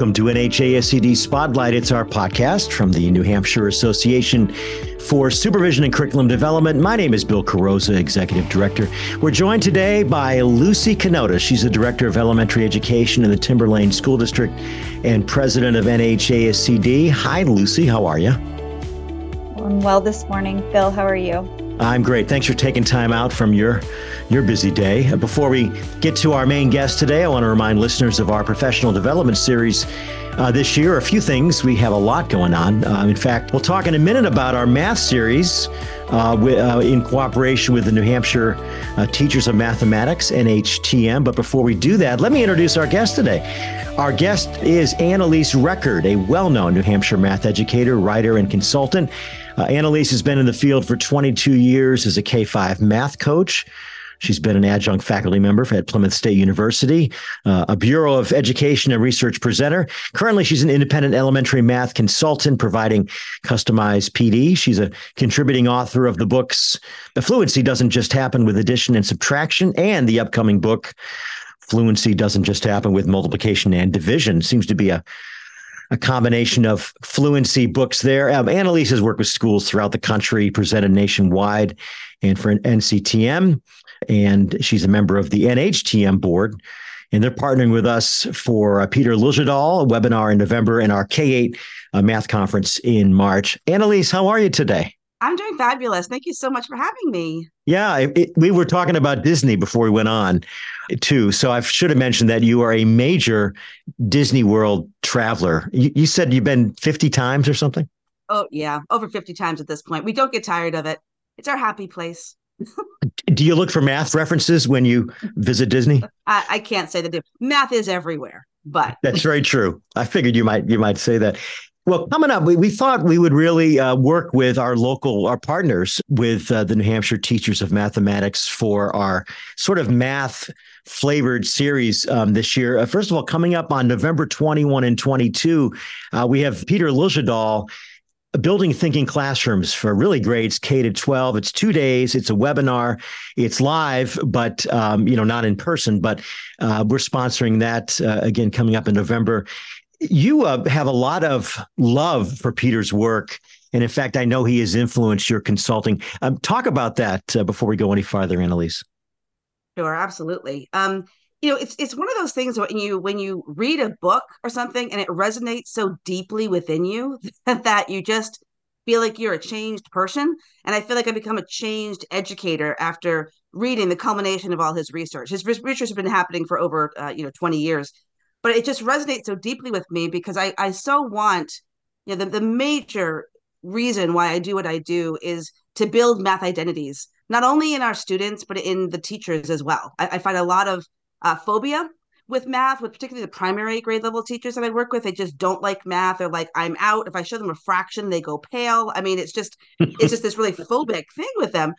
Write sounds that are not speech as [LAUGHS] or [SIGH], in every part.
Welcome to NHASCD Spotlight. It's our podcast from the New Hampshire Association for Supervision and Curriculum Development. My name is Bill Carozza, Executive Director. We're joined today by Lucy Canota. She's the Director of Elementary Education in the Timberlane School District and President of NHASCD. Hi, Lucy. How are you? I'm well this morning. Bill, how are you? I'm great. Thanks for taking time out from your your busy day. Before we get to our main guest today, I want to remind listeners of our professional development series uh, this year. A few things. We have a lot going on. Uh, in fact, we'll talk in a minute about our math series uh, with, uh, in cooperation with the New Hampshire uh, Teachers of Mathematics, NHTM. But before we do that, let me introduce our guest today. Our guest is Ann Elise Record, a well known New Hampshire math educator, writer, and consultant. Uh, Ann Elise has been in the field for 22 years as a K 5 math coach. She's been an adjunct faculty member at Plymouth State University, uh, a Bureau of Education and Research presenter. Currently, she's an independent elementary math consultant providing customized PD. She's a contributing author of the books The Fluency Doesn't Just Happen with Addition and Subtraction and the upcoming book Fluency Doesn't Just Happen with Multiplication and Division. Seems to be a a combination of fluency books there. Um, Ann Elise has worked with schools throughout the country, presented nationwide and for NCTM, and she's a member of the NHTM board. And they're partnering with us for uh, Peter Liljedahl, a webinar in November, and our K 8 uh, math conference in March. Ann Elise, how are you today? I'm doing fabulous. Thank you so much for having me. Yeah, it, we were talking about Disney before we went on, too. So I should have mentioned that you are a major Disney World traveler. You, you said you've been 50 times or something? Oh, yeah, over 50 times at this point. We don't get tired of it. It's our happy place. [LAUGHS] Do you look for math references when you visit Disney? I, I can't say that math is everywhere, but that's very true. I figured you might you might say that. Well, coming up, we, we thought we would really uh, work with our local, our partners with uh, the New Hampshire Teachers of Mathematics for our sort of math flavored series um, this year. Uh, first of all, coming up on November 21 and 22, uh, we have Peter Liljedahl building thinking classrooms for really grades K to 12. It's two days. It's a webinar. It's live, but um, you know not in person. But uh, we're sponsoring that uh, again coming up in November you uh, have a lot of love for Peter's work. And in fact, I know he has influenced your consulting. Um, talk about that uh, before we go any farther, Ann Elise. Sure, absolutely. Um, you know, it's it's one of those things when you when you read a book or something and it resonates so deeply within you [LAUGHS] that you just feel like you're a changed person. And I feel like I've become a changed educator after reading the culmination of all his research. His research has been happening for over uh, you know 20 years but it just resonates so deeply with me because I I so want you know the, the major reason why I do what I do is to build math identities not only in our students but in the teachers as well. I, I find a lot of uh, phobia with math, with particularly the primary grade level teachers that I work with, they just don't like math. They're like, I'm out. If I show them a fraction, they go pale. I mean, it's just it's just this really phobic thing with them.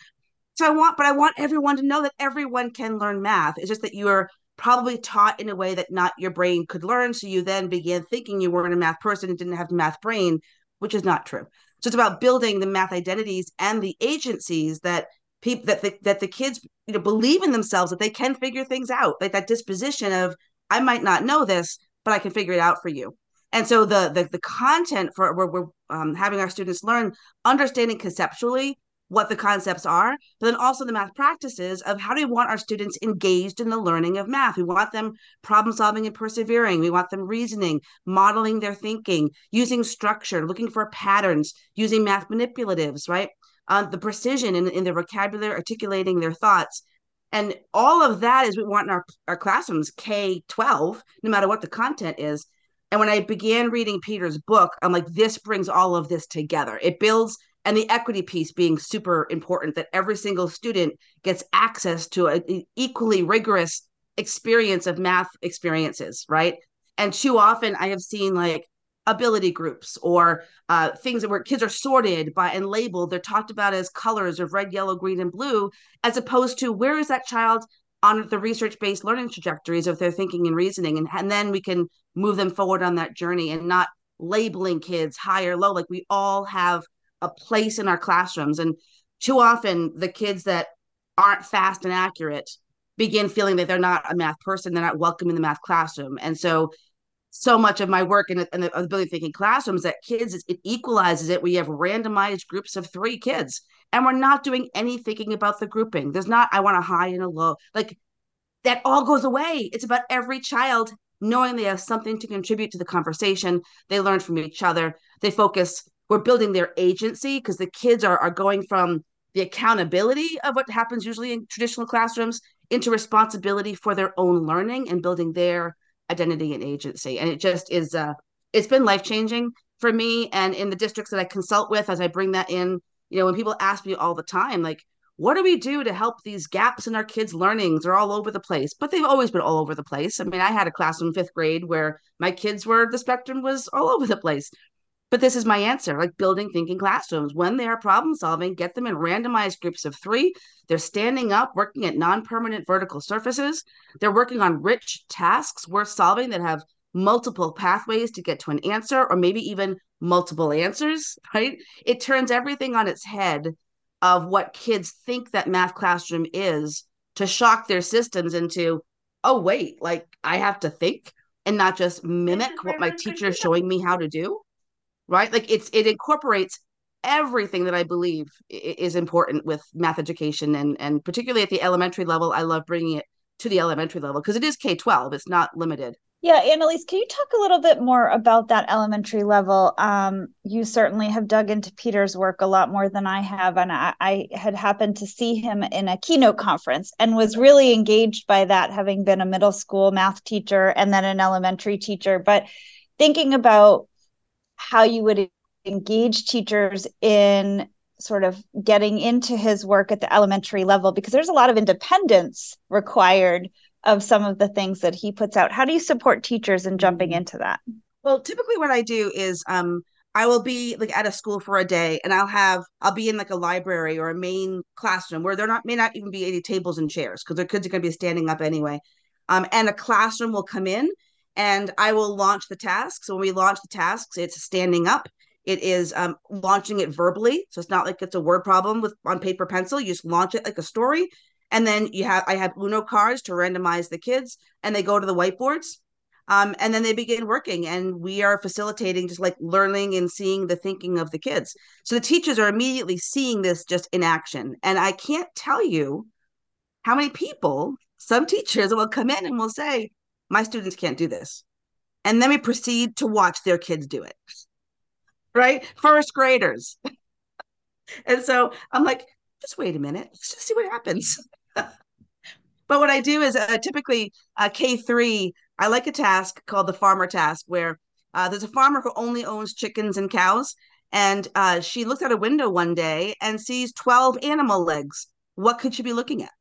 So I want, but I want everyone to know that everyone can learn math. It's just that you are probably taught in a way that not your brain could learn. So you then began thinking you weren't a math person and didn't have the math brain, which is not true. So it's about building the math identities and the agencies that people that the, that the kids you know believe in themselves that they can figure things out. Like that disposition of I might not know this, but I can figure it out for you. And so the the, the content for where we're um, having our students learn understanding conceptually what the concepts are, but then also the math practices of how do we want our students engaged in the learning of math? We want them problem solving and persevering. We want them reasoning, modeling their thinking, using structure, looking for patterns, using math manipulatives, right? Uh, the precision in, in their vocabulary, articulating their thoughts. And all of that is we want in our, our classrooms, K 12, no matter what the content is. And when I began reading Peter's book, I'm like, this brings all of this together. It builds and the equity piece being super important that every single student gets access to an equally rigorous experience of math experiences right? And too often i have seen like ability groups or uh, things that where kids are sorted by and labeled. They're talked about as colors of red yellow green and blue as opposed to where is that child on the research based learning trajectories of their thinking and reasoning? And, and then we can move them forward on that journey and not labeling kids high or low. Like we all have a place in our classrooms. And too often, the kids that aren't fast and accurate begin feeling that they're not a math person, they're not welcome in the math classroom. And so so much of my work in, in the ability thinking classrooms that kids it equalizes it. We have randomized groups of three kids and we're not doing any thinking about the grouping. There's not i want a high and a low. Like that all goes away. It's about every child knowing they have something to contribute to the conversation. They learn from each other. They focus we're building their agency because the kids are, are going from the accountability of what happens usually in traditional classrooms into responsibility for their own learning and building their identity and agency. And it just is, uh, it's been life changing for me. And in the districts that I consult with, as I bring that in, you know, when people ask me all the time, like, what do we do to help these gaps in our kids' learnings? They're all over the place, but they've always been all over the place. I mean, I had a class in fifth grade where my kids were, the spectrum was all over the place. But this is my answer like building thinking classrooms. When they are problem solving, get them in randomized groups of three. They're standing up, working at non permanent vertical surfaces. They're working on rich tasks worth solving that have multiple pathways to get to an answer, or maybe even multiple answers, [LAUGHS] right? It turns everything on its head of what kids think that math classroom is to shock their systems into, oh, wait, like I have to think and not just mimic what my teacher is showing me how to do right? Like it's it incorporates everything that I believe is important with math education and and particularly at the elementary level. I love bringing it to the elementary level because it is K twelve. It's not limited. Yeah, Ann Elise, can you talk a little bit more about that elementary level? Um, you certainly have dug into Peter's work a lot more than I have, and I, I, had happened to see him in a keynote conference and was really engaged by that, having been a middle school math teacher and then an elementary teacher. But thinking about how you would engage teachers in sort of getting into his work at the elementary level because there's a lot of independence required of some of the things that he puts out. How do you support teachers in jumping mm-hmm. into that? Well typically what i do is um i will be like at a school for a day and i'll have i'll be in like a library or a main classroom where there not may not even be any tables and chairs because their kids are going to be standing up anyway. Um, and a classroom will come in and I will launch the tasks. So when we launch the tasks, it's standing up. It is um, launching it verbally, so it's not like it's a word problem with on paper pencil. You just launch it like a story, and then you have I have Uno cards to randomize the kids, and they go to the whiteboards, um, and then they begin working, and we are facilitating just like learning and seeing the thinking of the kids. So the teachers are immediately seeing this just in action, and I can't tell you how many people, some teachers will come in and will say, my students can't do this. And then we proceed to watch their kids do it. Right? First graders. [LAUGHS] and so I'm like, just wait a minute. Let's just see what happens. [LAUGHS] but what I do is uh, typically uh, K3, I like a task called the farmer task where uh, there's a farmer who only owns chickens and cows. And uh, she looks out a window one day and sees 12 animal legs. What could she be looking at?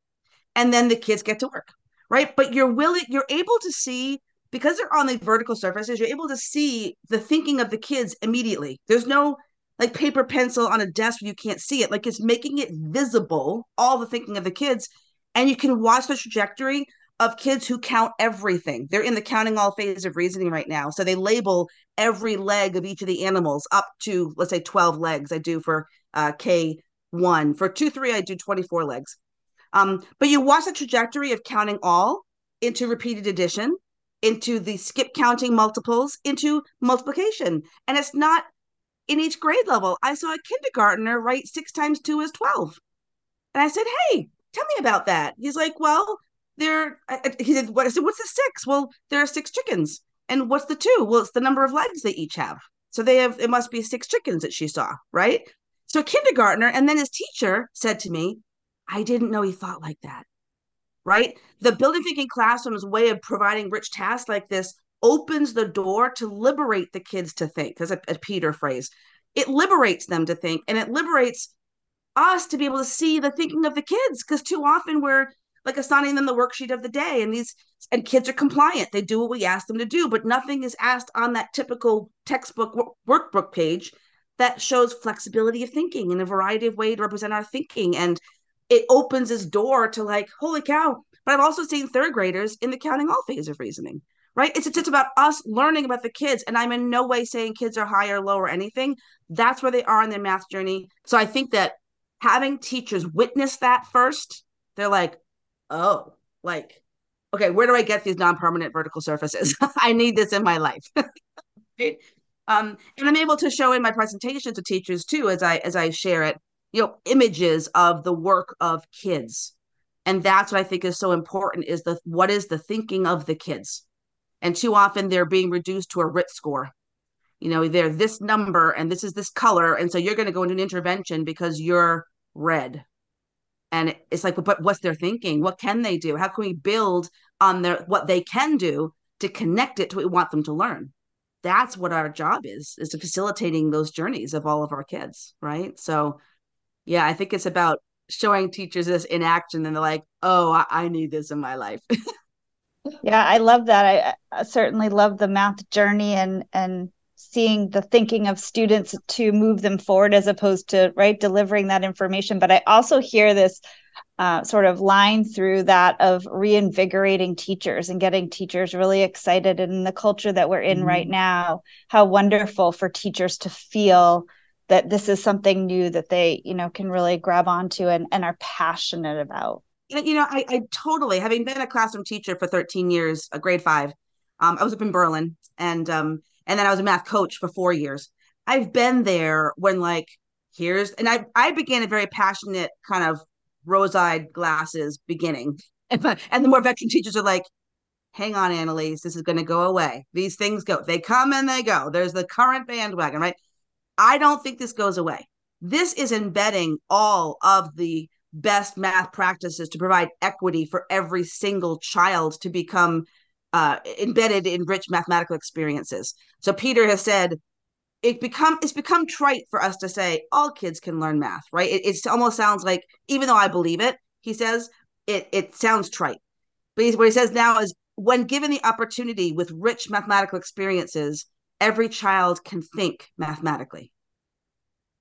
And then the kids get to work right? But you're willing, you're able to see because they're on the vertical surfaces, you're able to see the thinking of the kids immediately. There's no like paper pencil on a desk where you can't see it. Like it's making it visible, all the thinking of the kids. And you can watch the trajectory of kids who count everything. They're in the counting all phase of reasoning right now. So they label every leg of each of the animals up to, let's say, 12 legs. I do for uh, K1. For 2 3, I do 24 legs. Um, but you watch the trajectory of counting all into repeated addition, into the skip counting multiples, into multiplication. And it's not in each grade level. I saw a kindergartner write six times two is 12. And I said, Hey, tell me about that. He's like, Well, there, he said, what? I said, What's the six? Well, there are six chickens. And what's the two? Well, it's the number of legs they each have. So they have, it must be six chickens that she saw, right? So kindergartner, and then his teacher said to me, I didn't know he thought like that. Right? The building thinking classroom's way of providing rich tasks like this opens the door to liberate the kids to think. That's a, a Peter phrase. It liberates them to think and it liberates us to be able to see the thinking of the kids because too often we're like assigning them the worksheet of the day and these and kids are compliant they do what we ask them to do but nothing is asked on that typical textbook workbook page that shows flexibility of thinking in a variety of ways to represent our thinking and it opens this door to like, holy cow. But I've also seen third graders in the counting all phase of reasoning, right? It's, it's about us learning about the kids. And I'm in no way saying kids are high or low or anything. That's where they are in their math journey. So I think that having teachers witness that first, they're like, oh, like okay, where do I get these non-permanent vertical surfaces? [LAUGHS] I need this in my life. [LAUGHS] right? um, and I'm able to show in my presentation to teachers too, as I as I share it, you know, images of the work of kids. And that's what I think is so important is the what is the thinking of the kids. And too often they're being reduced to a RIT score. You know, they're this number and this is this color. And so you're going to go into an intervention because you're red and it's like but what's their thinking what can they do how can we build on their what they can do to connect it to what we want them to learn that's what our job is is to facilitating those journeys of all of our kids right so yeah i think it's about showing teachers this in action and they're like oh i, I need this in my life. [LAUGHS] Yeah i love that. I, I certainly love the math journey and and seeing the thinking of students to move them forward as opposed to right delivering that information. But i also hear this uh, sort of line through that of reinvigorating teachers and getting teachers really excited in the culture that we're in mm-hmm. right now how wonderful for teachers to feel that this is something new that they you know can really grab onto and, and are passionate about you know I, I totally having been a classroom teacher for 13 years a grade five um, i was up in berlin and um, and then I was a math coach for four years. I've been there when like here's and I I began a very passionate kind of rose-eyed glasses beginning. [LAUGHS] And, and the more veteran teachers are like, hang on, Ann Elise, this is going to go away. These things go, they come and they go. There's the current bandwagon, right? I don't think this goes away. This is embedding all of the best math practices to provide equity for every single child to become uh, embedded in rich mathematical experiences. So Peter has said it become it's become trite for us to say all kids can learn math, right? It, it almost sounds like even though I believe it, he says it it sounds trite. But what he says now is when given the opportunity with rich mathematical experiences, every child can think mathematically.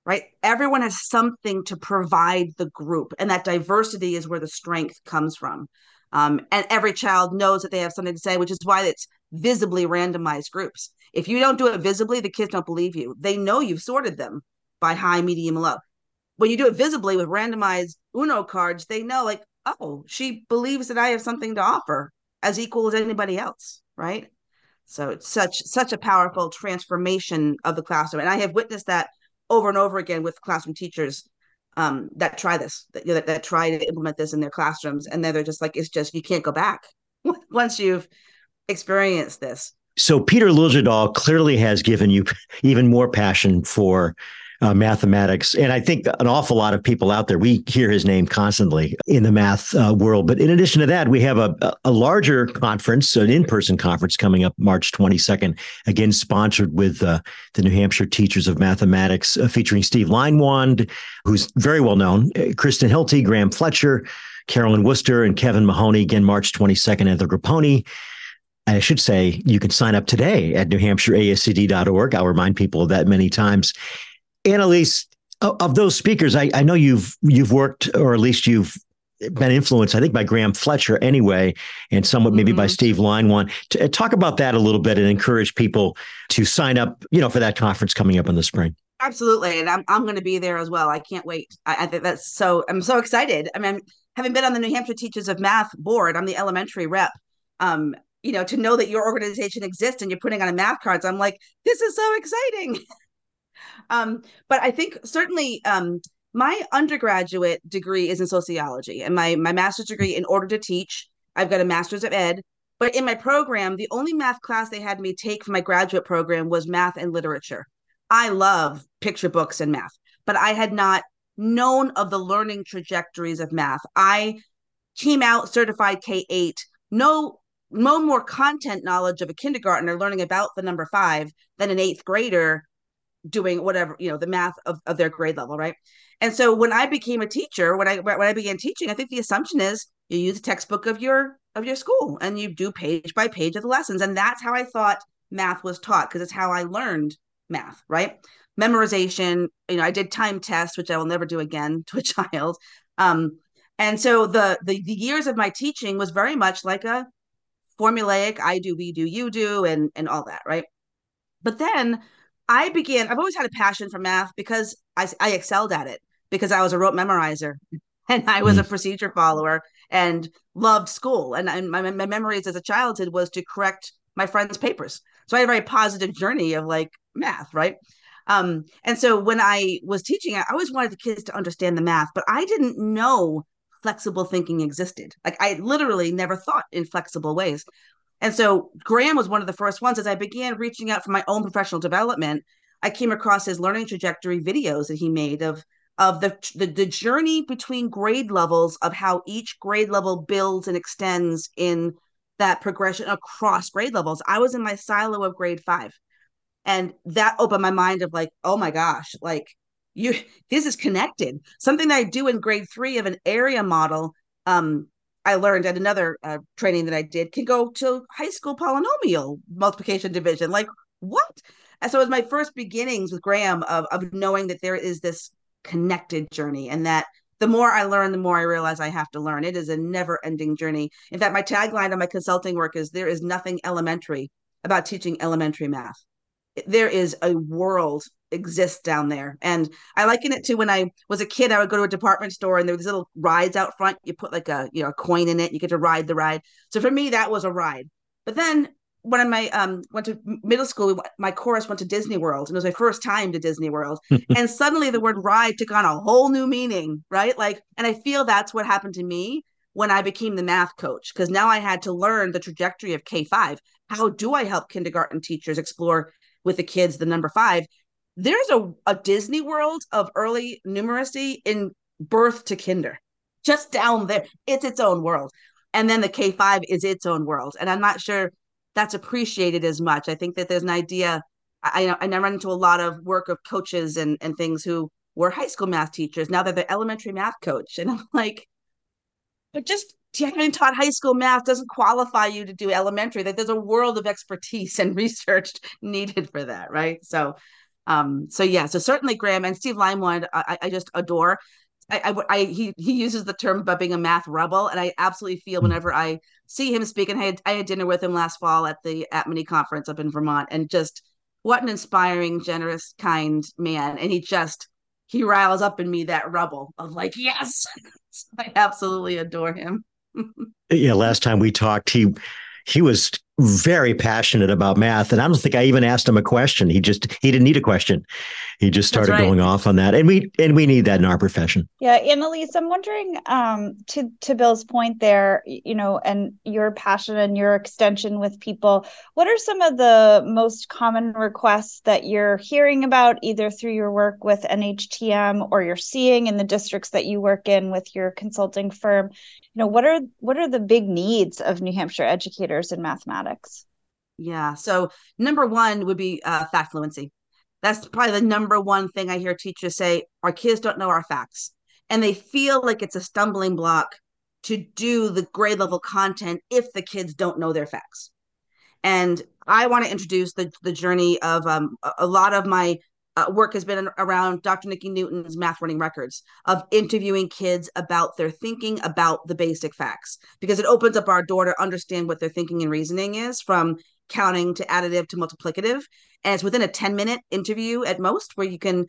Right? Everyone has something to provide the group, and that diversity is where the strength comes from. Um, and every child knows that they have something to say, which is why it's visibly randomized groups. If you don't do it visibly, the kids don't believe you. They know you've sorted them by high, medium, low. When you do it visibly with randomized Uno cards, they know, like, oh, she believes that I have something to offer as equal as anybody else, right? So it's such such a powerful transformation of the classroom, and I have witnessed that over and over again with classroom teachers um, that try this, that, that, that try to implement this in their classrooms, and then they're just like, it's just you can't go back [LAUGHS] once you've experienced this. So Peter Liljedahl clearly has given you [LAUGHS] even more passion for uh, mathematics. And I think an awful lot of people out there, we hear his name constantly in the math uh, world. But in addition to that, we have a, a larger conference, an in person conference coming up March 22nd, again, sponsored with uh, the New Hampshire Teachers of Mathematics, uh, featuring Steve Leinwand, who's very well known, uh, Kristen Hilty, Graham Fletcher, Carolyn Worcester, and Kevin Mahoney, again, March 22nd at the Grappone. I should say you can sign up today at newhampshireascd.org. I'll remind people of that many times. Annalise, of those speakers, I, I know you've you've worked, or at least you've been influenced, I think, by Graham Fletcher anyway, and somewhat maybe mm-hmm. by Steve Leinwand. To, uh, talk about that a little bit and encourage people to sign up, you know, for that conference coming up in the spring. Absolutely, and I'm I'm going to be there as well. I can't wait. I, I think that's so. I'm so excited. I mean, having been on the New Hampshire Teachers of Math board, I'm the elementary rep. Um, you know, to know that your organization exists and you're putting on a math cards, I'm like, this is so exciting. [LAUGHS] Um, but I think certainly um, my undergraduate degree is in sociology, and my my master's degree in order to teach. I've got a master's of ed, but in my program, the only math class they had me take for my graduate program was math and literature. I love picture books and math, but I had not known of the learning trajectories of math. I came out certified K 8, no no more content knowledge of a kindergartner learning about the number five than an eighth grader doing whatever you know the math of, of their grade level right? And so when i became a teacher when i when i began teaching i think the assumption is you use a textbook of your of your school and you do page by page of the lessons. And that's how i thought math was taught because it's how i learned math right? Memorization you know i did time tests which i will never do again [LAUGHS] to a child. Um and so the the, the years of my teaching was very much like a formulaic i do we do you do and and all that right? But then I began, I've always had a passion for math because I, I excelled at it because I was a rote memorizer. [LAUGHS] and I was mm. a procedure follower and loved school. And, and my, my memories as a childhood was to correct my friends' papers. So I had a very positive journey of like math, right? Um, and so when I was teaching, I always wanted the kids to understand the math, but I didn't know flexible thinking existed. Like I literally never thought in flexible ways. And so Graham was one of the first ones as I began reaching out for my own professional development. I came across his learning trajectory videos that he made of of the, the the journey between grade levels of how each grade level builds and extends in that progression across grade levels. I was in my silo of grade 5 and that opened my mind of like, oh my gosh, like you [LAUGHS] this is connected. Something that I do in grade 3 of an area model um I learned at another uh, training that I did can go to high school polynomial multiplication division. Like what? And so it was my first beginnings with Graham of of knowing that there is this connected journey and that the more I learn, the more I realize I have to learn. It is a never ending journey. In fact, my tagline on my consulting work is there is nothing elementary about teaching elementary math. There is a world exists down there. And I liken it to when I was a kid, I would go to a department store and there was little rides out front. You put like a, you know, a coin in it, you get to ride the ride. So for me, that was a ride. But then when I um went to middle school, my chorus went to Disney World, and it was my first time to Disney World. [LAUGHS] and suddenly the word ride took on a whole new meaning, right? Like, and I feel that's what happened to me when I became the math coach, because now I had to learn the trajectory of K five. How do I help kindergarten teachers explore with the kids the number five? There's a, a Disney World of early numeracy in birth to kinder, just down there. It's its own world. And then the K five is its own world. And I'm not sure that's appreciated as much. I think that there's an idea. I know and I run into a lot of work of coaches and and things who were high school math teachers. Now they're the elementary math coach, and I'm like, but just having taught high school math doesn't qualify you to do elementary. That there's a world of expertise and [LAUGHS] research needed for that, right? So, um, so yeah, so certainly Graham and Steve Leinwand, I, I just adore. I, I, I, he he uses the term about being a math rebel, and I absolutely feel hmm. whenever I see him speak. And I had I had dinner with him last fall at the at Mini conference up in Vermont, and just what an inspiring, generous, kind man. And he just he riles up in me that rebel of like, yes, [LAUGHS] I absolutely adore him. Yeah, last time we talked, he he was very passionate about math. And i don't think i even asked him a question. He just he didn't need a question. He just started right. going off on that. And we and we need that in our profession. Yeah Ann Elise i'm wondering um to to bill's point there you know and your passion and your extension with people what are some of the most common requests that you're hearing about either through your work with nhtm or you're seeing in the districts that you work in with your consulting firm? You know what are what are the big needs of new hampshire educators in mathematics yeah so number one would be uh, fact fluency. That's probably the number one thing i hear teachers say our kids don't know our facts. And they feel like it's a stumbling block to do the grade level content if the kids don't know their facts. And i want to introduce the, the journey of um, a lot of my uh, work has been around Dr. Nicki Newton's math running records of interviewing kids about their thinking about the basic facts because it opens up our door to understand what their thinking and reasoning is from counting to additive to multiplicative. And it's within a 10 minute interview at most where you can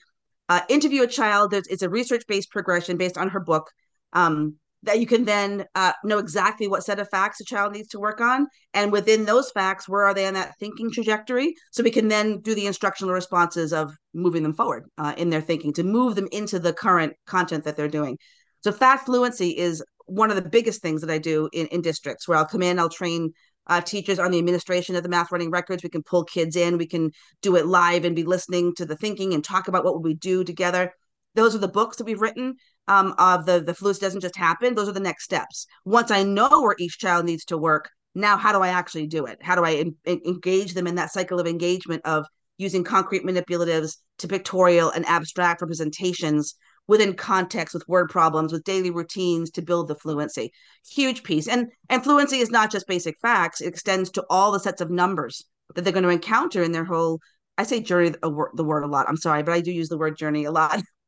uh, interview a child. There's, it's a research based progression based on her book. Um, that you can then uh, know exactly what set of facts a child needs to work on and within those facts where are they on that thinking trajectory so we can then do the instructional responses of moving them forward uh, in their thinking to move them into the current content that they're doing. So fact fluency is one of the biggest things that i do in, in districts where i'll come in i'll train uh, teachers on the administration of the math running records. We can pull kids in we can do it live and be listening to the thinking and talk about what would we do together. Those are the books that we've written um, of the the fluency doesn't just happen. Those are the next steps. Once I know where each child needs to work, now how do I actually do it? How do I engage them in that cycle of engagement of using concrete manipulatives to pictorial and abstract representations within context with word problems with daily routines to build the fluency huge piece and and fluency is not just basic facts it extends to all the sets of numbers that they're going to encounter in their whole i say journey the word a lot i'm sorry but i do use the word journey a lot [LAUGHS]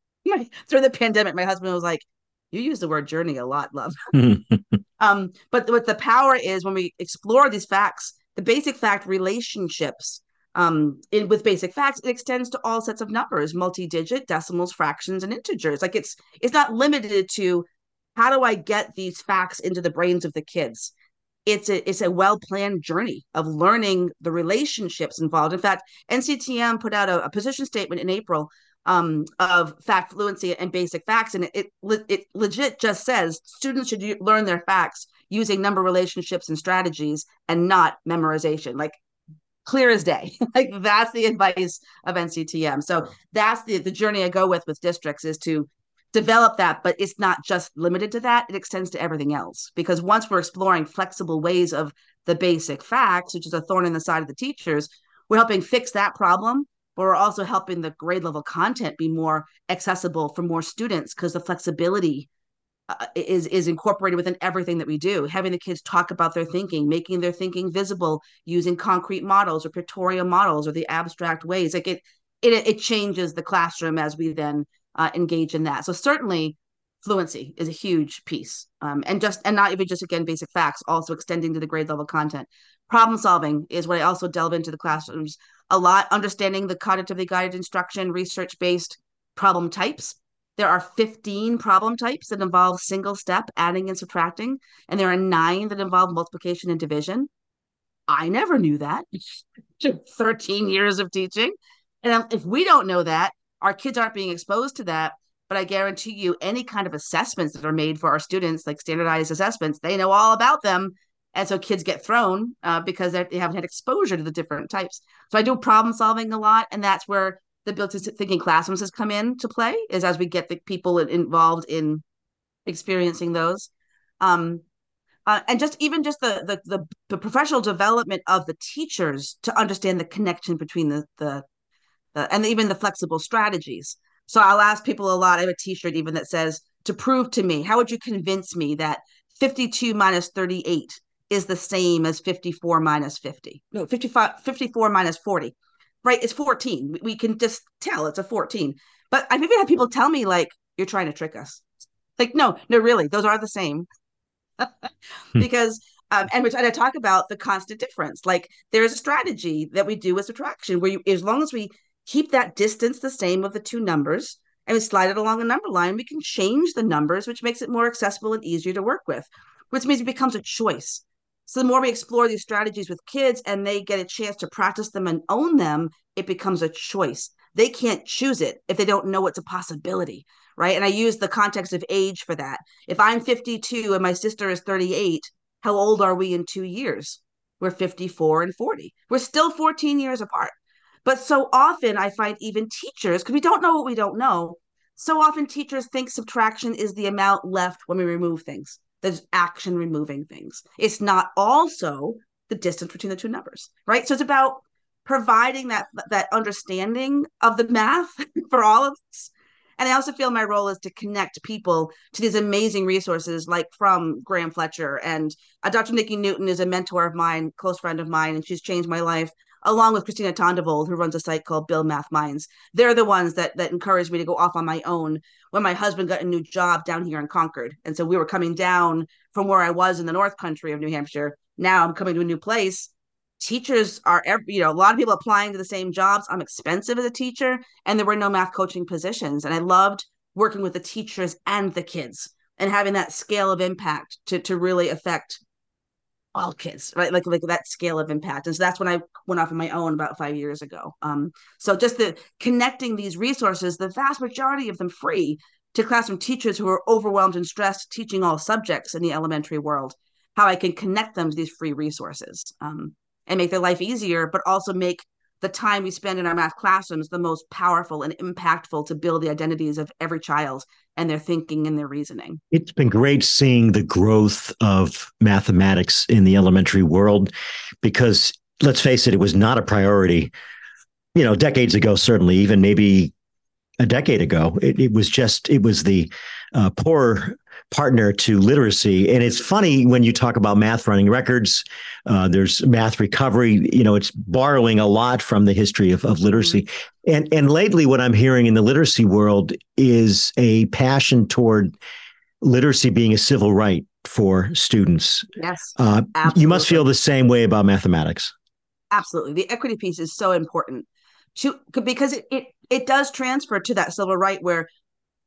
through the pandemic, my husband was like, "You use the word journey a lot, love." [LAUGHS] [LAUGHS] um, but what the power is when we explore these facts, the basic fact relationships. Um, in, with basic facts, it extends to all sets of numbers, multi-digit, decimals, fractions, and integers. Like it's it's not limited to how do I get these facts into the brains of the kids? It's a it's a well planned journey of learning the relationships involved. In fact, NCTM put out a, a position statement in April um, of fact fluency and basic facts, and it, it it legit just says students should learn their facts using number relationships and strategies and not memorization. Like clear as day. [LAUGHS] like that's the advice of NCTM. So that's the the journey I go with with districts is to develop that, but it's not just limited to that. It extends to everything else because once we're exploring flexible ways of the basic facts, which is a thorn in the side of the teachers, we're helping fix that problem. But we're also helping the grade level content be more accessible for more students because the flexibility uh, is is incorporated within everything that we do. Having the kids talk about their thinking making their thinking visible using concrete models or pictorial models or the abstract ways like it it, it changes the classroom as we then uh, engage in that. So certainly fluency is a huge piece um, and just and not even just again basic facts also extending to the grade level content. Problem solving is what i also delve into the classrooms a lot understanding the cognitively guided instruction research based problem types there are 15 problem types that involve single step adding and subtracting, and there are nine that involve multiplication and division. I never knew that. [LAUGHS] 13 years of teaching. And um, if we don't know that, our kids aren't being exposed to that. But I guarantee you, any kind of assessments that are made for our students, like standardized assessments, they know all about them. And so kids get thrown uh, because they haven't had exposure to the different types. So I do problem solving a lot. And that's where the building thinking classrooms has come in to play is as we get the people involved in experiencing those um, uh, and just even just the, the, the the professional development of the teachers to understand the connection between the the, the and even the flexible strategies so i'll ask people a lot i have a t-shirt even that says to prove to me how would you convince me that 52 minus 38 is the same as 54 minus 50 no 55 54 minus 40 right? It's 14. We can just tell it's a 14. But I've even had people tell me, like, you're trying to trick us. Like, no, no, really, those are the same. [LAUGHS] Hmm. because, um, and we're trying to talk about the constant difference. Like, there's a strategy that we do with subtraction where you, as long as we keep that distance the same of the two numbers and we slide it along a number line, we can change the numbers, which makes it more accessible and easier to work with, which means it becomes a choice. So the more we explore these strategies with kids and they get a chance to practice them and own them, it becomes a choice. They can't choose it if they don't know it's a possibility, right? And I use the context of age for that. If I'm 52 and my sister is 38, how old are we in two years? We're 54 and 40. We're still 14 years apart. But so often I find even teachers, because we don't know what we don't know, so often teachers think subtraction is the amount left when we remove things there's action removing things. It's not also the distance between the two numbers, right? So it's about providing that that understanding of the math [LAUGHS] for all of us. And I also feel my role is to connect people to these amazing resources, like from Graham Fletcher and uh, Dr. Nicki Newton is a mentor of mine, close friend of mine, and she's changed my life along with Christina Tondevold, who runs a site called Build Math Minds. They're the ones that that encouraged me to go off on my own when my husband got a new job down here in Concord. And so we were coming down from where I was in the North Country of New Hampshire. Now I'm coming to a new place. Teachers are, you know, a lot of people applying to the same jobs. I'm expensive as a teacher, and there were no math coaching positions. And I loved working with the teachers and the kids and having that scale of impact to to really affect all kids, right? Like like that scale of impact. And so that's when I went off on my own about five years ago. Um, so just the connecting these resources, the vast majority of them free to classroom teachers who are overwhelmed and stressed teaching all subjects in the elementary world, how I can connect them to these free resources um, and make their life easier, but also make the time we spend in our math classrooms the most powerful and impactful to build the identities of every child and their thinking and their reasoning. It's been great seeing the growth of mathematics in the elementary world because let's face it, it was not a priority, you know, decades ago, certainly, even maybe a decade ago. It, it was just, it was the uh, poor partner to literacy. And it's funny when you talk about math running records, uh, there's math recovery, you know, it's borrowing a lot from the history of, of literacy. Mm-hmm. And, and lately, what I'm hearing in the literacy world is a passion toward literacy being a civil right for students. Yes. Uh, you must feel the same way about mathematics. Absolutely. The equity piece is so important to because it, it, it does transfer to that civil right where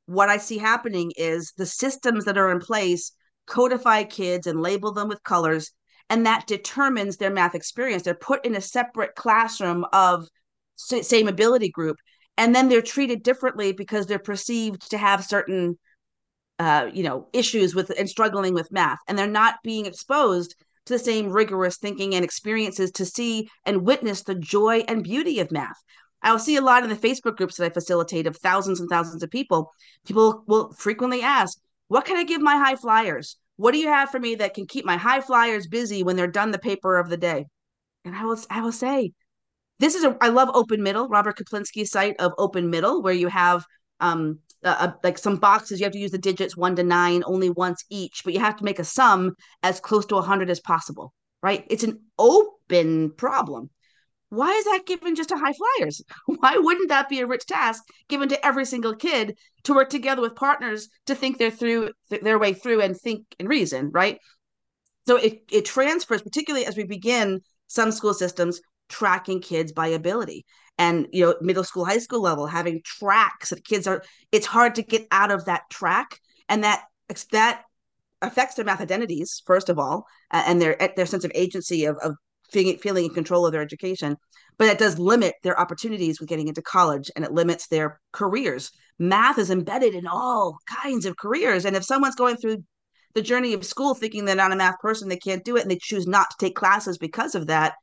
what I see happening is the systems that are in place codify kids and label them with colors, and that determines their math experience. They're put in a separate classroom of same ability group, and then they're treated differently because they're perceived to have certain, uh, you know, issues with and struggling with math, and they're not being exposed to the same rigorous thinking and experiences to see and witness the joy and beauty of math. I'll see a lot in the Facebook groups that I facilitate of thousands and thousands of people. People will frequently ask, What can I give my high flyers? What do you have for me that can keep my high flyers busy when they're done the paper of the day? And I will I will say, this is a I love Open Middle, Robert Kaplinsky's site of Open Middle, where you have um uh, like some boxes you have to use the digits one to nine only once each, but you have to make a sum as close to 100 as possible, right? It's an open problem why is that given just to high flyers? [LAUGHS] Why wouldn't that be a rich task given to every single kid to work together with partners to think their through their way through and think and reason, right? So it it transfers, particularly as we begin some school systems tracking kids by ability and you know middle school high school level having tracks that kids are it's hard to get out of that track and that that affects their math identities first of all and their their sense of agency of, of feeling, feeling in control of their education but it does limit their opportunities with getting into college and it limits their careers. Math is embedded in all kinds of careers and if someone's going through the journey of school thinking they're not a math person they can't do it and they choose not to take classes because of that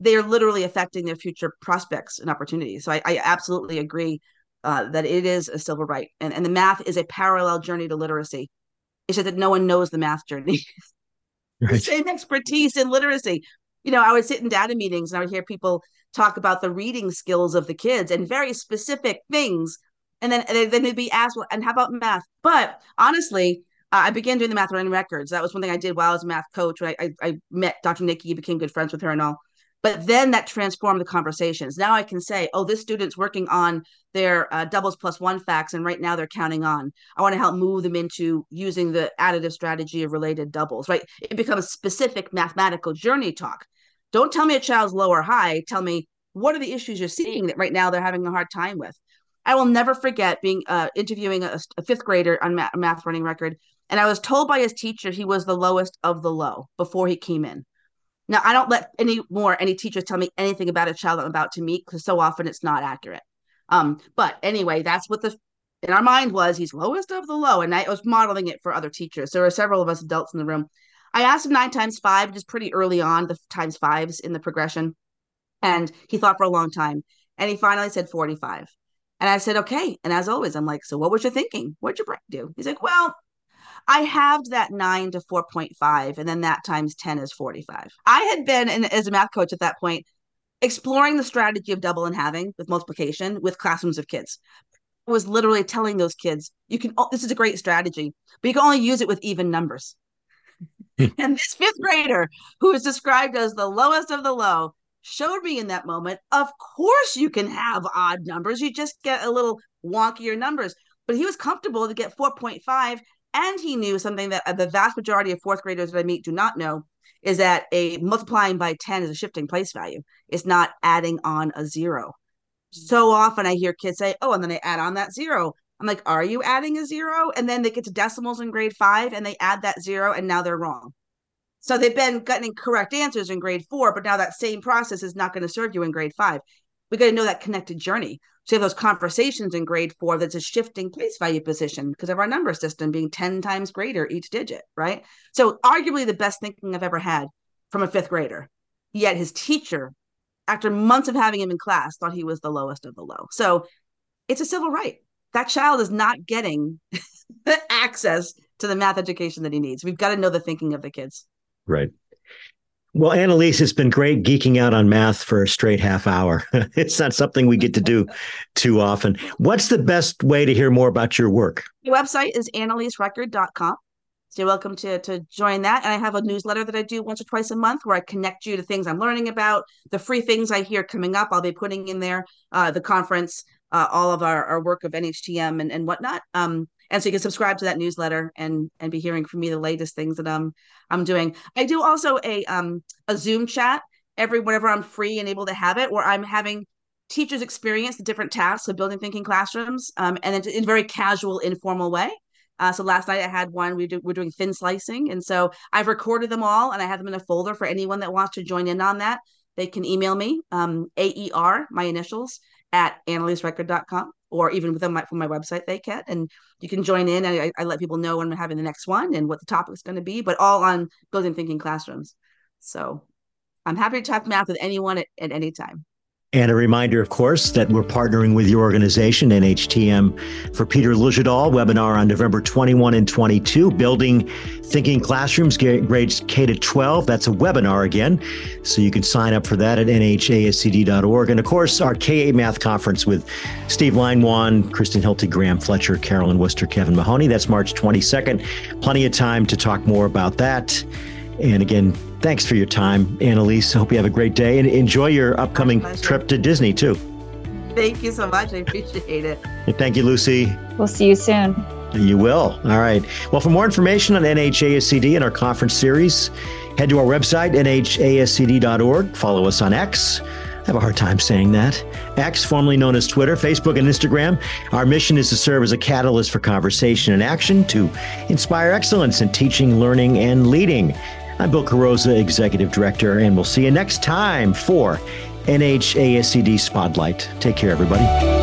they are literally affecting their future prospects and opportunities. So i, I absolutely agree uh, that it is a civil right and, and the math is a parallel journey to literacy. It's just that no one knows the math journey. [LAUGHS] Right. same expertise in literacy you know, I would sit in data meetings and I would hear people talk about the reading skills of the kids and very specific things. And then, and then they'd be asked, well, and how about math? But honestly, uh, I began doing the math running records. That was one thing I did while I was a math coach. I, I, I met Dr. Nicki, became good friends with her and all. But then that transformed the conversations. Now I can say, oh, this student's working on their uh, doubles plus one facts, and right now they're counting on. I want to help move them into using the additive strategy of related doubles, right? It becomes specific mathematical journey talk. Don't tell me a child's low or high. Tell me what are the issues you're seeing that right now they're having a hard time with. I will never forget being uh, interviewing a, a, fifth grader on math, math running record, and I was told by his teacher he was the lowest of the low before he came in. Now I don't let any more any teachers tell me anything about a child I'm about to meet because so often it's not accurate. Um, but anyway, that's what the in our mind was he's lowest of the low, and I was modeling it for other teachers. There were several of us adults in the room, I asked him nine times five, just pretty early on, the times fives in the progression. And he thought for a long time. And he finally said 45. And I said, okay. And as always, I'm like, so what was your thinking? What'd your brain do? He's like, well, I halved that nine to 4.5, and then that times 10 is 45. I had been, in, as a math coach at that point, exploring the strategy of double and halving with multiplication with classrooms of kids. I was literally telling those kids, you can, oh, this is a great strategy, but you can only use it with even numbers. [LAUGHS] and this fifth grader, who is described as the lowest of the low, showed me in that moment, of course you can have odd numbers. You just get a little wonkier numbers. But he was comfortable to get 4.5. And he knew something that uh, the vast majority of fourth graders that I meet do not know is that a multiplying by 10 is a shifting place value. It's not adding on a zero. Mm-hmm. So often I hear kids say, oh, and then they add on that zero. I'm like, are you adding a zero? And then they get to decimals in grade five and they add that zero and now they're wrong. So they've been getting correct answers in grade four, but now that same process is not going to serve you in grade five. We got to know that connected journey. So you have those conversations in grade four that's a shifting place value position because of our number system being 10 times greater each digit, right? So arguably the best thinking I've ever had from a fifth grader. Yet his teacher, after months of having him in class, thought he was the lowest of the low. So it's a civil right that child is not getting [LAUGHS] access to the math education that he needs. We've got to know the thinking of the kids. Right. Well, Ann Elise, it's been great geeking out on math for a straight half hour. [LAUGHS] it's not something we get to do [LAUGHS] too often. What's the best way to hear more about your work? The website is annaliserecord.com. So you're welcome to, to join that. And I have a newsletter that I do once or twice a month where I connect you to things I'm learning about, the free things I hear coming up. I'll be putting in there uh, the conference uh, all of our, our work of NHTM and, and whatnot. Um, and so you can subscribe to that newsletter and and be hearing from me the latest things that I'm I'm doing. I do also a um a Zoom chat every whenever I'm free and able to have it, where I'm having teachers experience the different tasks of building thinking classrooms um, and in a very casual, informal way. Uh, so last night I had one. We do, we're doing thin slicing, and so I've recorded them all, and I have them in a folder for anyone that wants to join in on that. They can email me um, AER, my initials, at annaliserecord.com, or even within my from my website they can, and you can join in. I, I let people know when i'm having the next one and what the topic is going to be, but all on building thinking classrooms. So I'm happy to talk math with anyone at, at any time. And a reminder, of course, that we're partnering with your organization, NHTM, for Peter Liljedahl webinar on November 21 and 22, Building Thinking Classrooms, grades K to 12. That's a webinar again. So you can sign up for that at nhascd.org. And of course, our K8 Math Conference with Steve Leinwand, Kristen Hilty, Graham Fletcher, Carolyn Worcester, Kevin Mahoney. That's March 22nd. Plenty of time to talk more about that. And again, thanks for your time, Ann Elise. Hope you have a great day and enjoy your upcoming trip to Disney too. Thank you so much. I appreciate it. And thank you, Lucy. We'll see you soon. You will. All right. Well, for more information on NHASCD and our conference series, head to our website, nhascd.org. Follow us on X. I have a hard time saying that. X, formerly known as Twitter, Facebook, and Instagram. Our mission is to serve as a catalyst for conversation and action to inspire excellence in teaching, learning, and leading. I'm Bill Carozza, Executive Director, and we'll see you next time for NHASCD Spotlight. Take care, everybody.